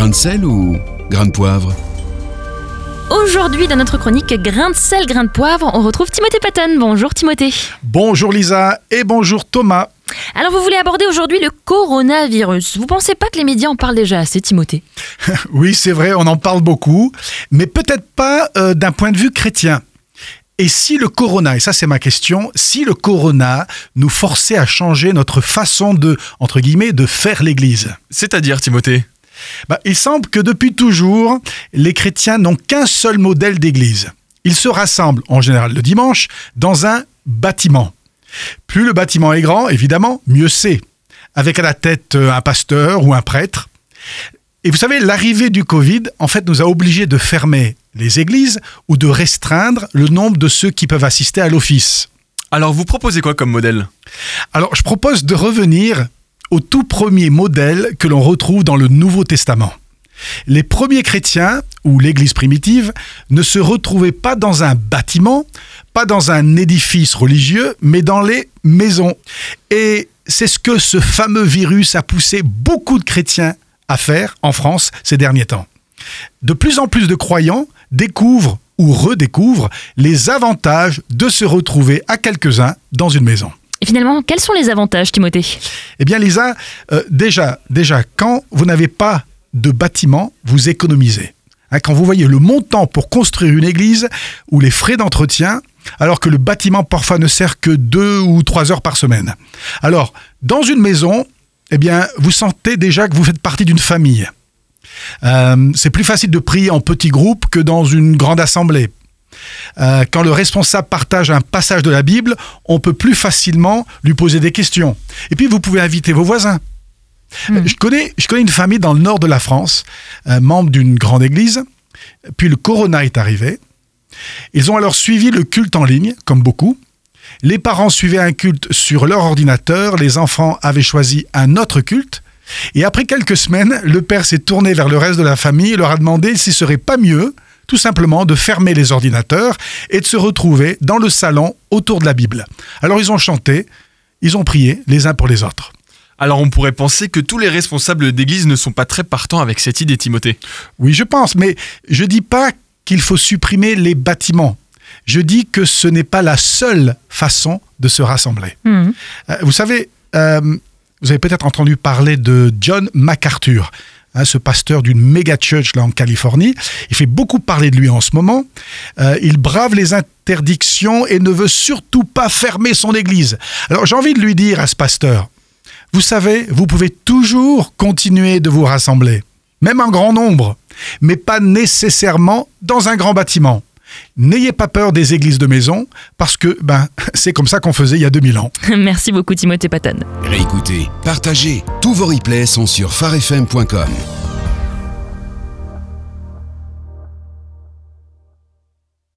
Grain de sel ou grain de poivre Aujourd'hui, dans notre chronique Grain de sel, grain de poivre, on retrouve Timothée Patton. Bonjour Timothée. Bonjour Lisa et bonjour Thomas. Alors vous voulez aborder aujourd'hui le coronavirus. Vous pensez pas que les médias en parlent déjà assez, Timothée? Oui, c'est vrai, on en parle beaucoup, mais peut-être pas euh, d'un point de vue chrétien. Et si le corona, et ça c'est ma question, si le corona nous forçait à changer notre façon de, entre guillemets, de faire l'Église? C'est-à-dire, Timothée? Bah, Il semble que depuis toujours, les chrétiens n'ont qu'un seul modèle d'Église. Ils se rassemblent, en général le dimanche, dans un bâtiment. Plus le bâtiment est grand, évidemment, mieux c'est. Avec à la tête euh, un pasteur ou un prêtre. Et vous savez, l'arrivée du Covid, en fait, nous a obligés de fermer les églises ou de restreindre le nombre de ceux qui peuvent assister à l'office. Alors, vous proposez quoi comme modèle? Alors, je propose de revenir au tout premier modèle que l'on retrouve dans le Nouveau Testament. Les premiers chrétiens, ou l'Église primitive, ne se retrouvaient pas dans un bâtiment, pas dans un édifice religieux, mais dans les maisons. Et c'est ce que ce fameux virus a poussé beaucoup de chrétiens à faire en France ces derniers temps. De plus en plus de croyants découvrent ou redécouvrent les avantages de se retrouver à quelques-uns dans une maison. Et finalement, quels sont les avantages, Timothée? Eh bien, Lisa, euh, déjà, déjà, quand vous n'avez pas de bâtiment, vous économisez. Hein, quand vous voyez le montant pour construire une église ou les frais d'entretien, alors que le bâtiment parfois ne sert que deux ou trois heures par semaine. Alors, dans une maison, eh bien, vous sentez déjà que vous faites partie d'une famille. Euh, c'est plus facile de prier en petits groupes que dans une grande assemblée. Euh, quand le responsable partage un passage de la Bible, on peut plus facilement lui poser des questions. Et puis, vous pouvez inviter vos voisins. Mhm. Je, connais, je connais une famille dans le nord de la France, euh, membre d'une grande église. Puis le corona est arrivé. Ils ont alors suivi le culte en ligne, comme beaucoup. Les parents suivaient un culte sur leur ordinateur, les enfants avaient choisi un autre culte. Et après quelques semaines, le père s'est tourné vers le reste de la famille et leur a demandé s'il serait pas mieux, tout simplement, de fermer les ordinateurs et de se retrouver dans le salon autour de la Bible. Alors ils ont chanté, ils ont prié les uns pour les autres. Alors, on pourrait penser que tous les responsables d'église ne sont pas très partants avec cette idée, Timothée. Oui, je pense, mais je dis pas qu'il faut supprimer les bâtiments. Je dis que ce n'est pas la seule façon de se rassembler. Mhm. Euh, vous savez, euh, vous avez peut-être entendu parler de John MacArthur, hein, ce pasteur d'une méga church là en Californie. Il fait beaucoup parler de lui en ce moment. Euh, il brave les interdictions et ne veut surtout pas fermer son église. Alors j'ai envie de lui dire à ce pasteur, vous savez, vous pouvez toujours continuer de vous rassembler, même en grand nombre, mais pas nécessairement dans un grand bâtiment. N'ayez pas peur des églises de maison, parce que ben, c'est comme ça qu'on faisait il y a 2000 ans. Merci beaucoup, Timothée Patton. Réécoutez, partagez, tous vos replays sont sur farfm.com.